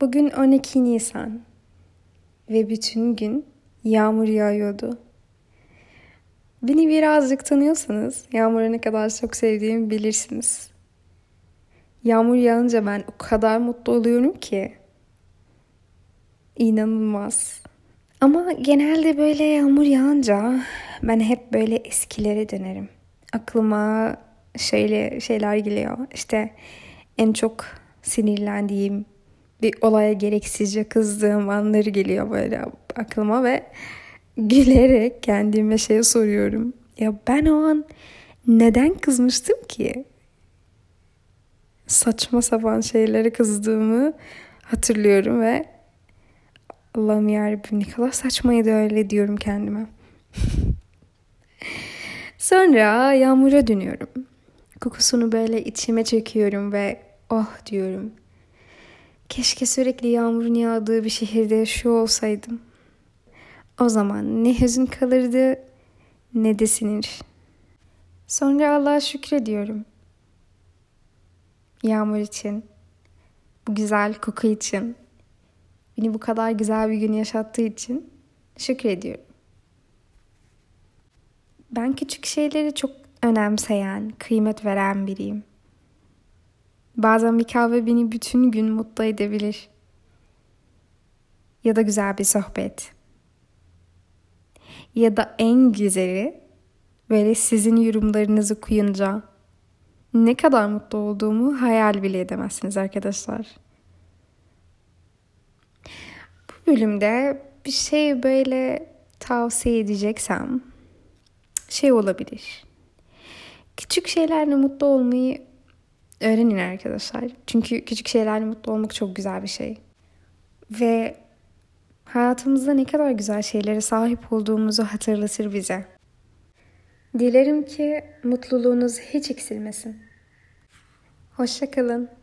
Bugün 12 Nisan ve bütün gün yağmur yağıyordu. Beni birazcık tanıyorsanız yağmuru ne kadar çok sevdiğimi bilirsiniz. Yağmur yağınca ben o kadar mutlu oluyorum ki. İnanılmaz. Ama genelde böyle yağmur yağınca ben hep böyle eskilere dönerim. Aklıma şöyle şeyler geliyor. İşte en çok sinirlendiğim bir olaya gereksizce kızdığım anları geliyor böyle aklıma ve gülerek kendime şey soruyorum. Ya ben o an neden kızmıştım ki? Saçma sapan şeylere kızdığımı hatırlıyorum ve Allah'ım yarabbim ne kadar saçmaydı öyle diyorum kendime. Sonra yağmura dönüyorum. Kokusunu böyle içime çekiyorum ve oh diyorum. Keşke sürekli yağmurun yağdığı bir şehirde yaşıyor olsaydım. O zaman ne hüzün kalırdı ne de sinir. Sonra Allah'a şükrediyorum. Yağmur için, bu güzel koku için, beni bu kadar güzel bir gün yaşattığı için şükrediyorum. Ben küçük şeyleri çok önemseyen, kıymet veren biriyim. Bazen bir kahve beni bütün gün mutlu edebilir. Ya da güzel bir sohbet. Ya da en güzeli böyle sizin yorumlarınızı okuyunca ne kadar mutlu olduğumu hayal bile edemezsiniz arkadaşlar. Bu bölümde bir şey böyle tavsiye edeceksem şey olabilir. Küçük şeylerle mutlu olmayı öğrenin arkadaşlar. Çünkü küçük şeylerle mutlu olmak çok güzel bir şey. Ve hayatımızda ne kadar güzel şeylere sahip olduğumuzu hatırlatır bize. Dilerim ki mutluluğunuz hiç eksilmesin. Hoşçakalın.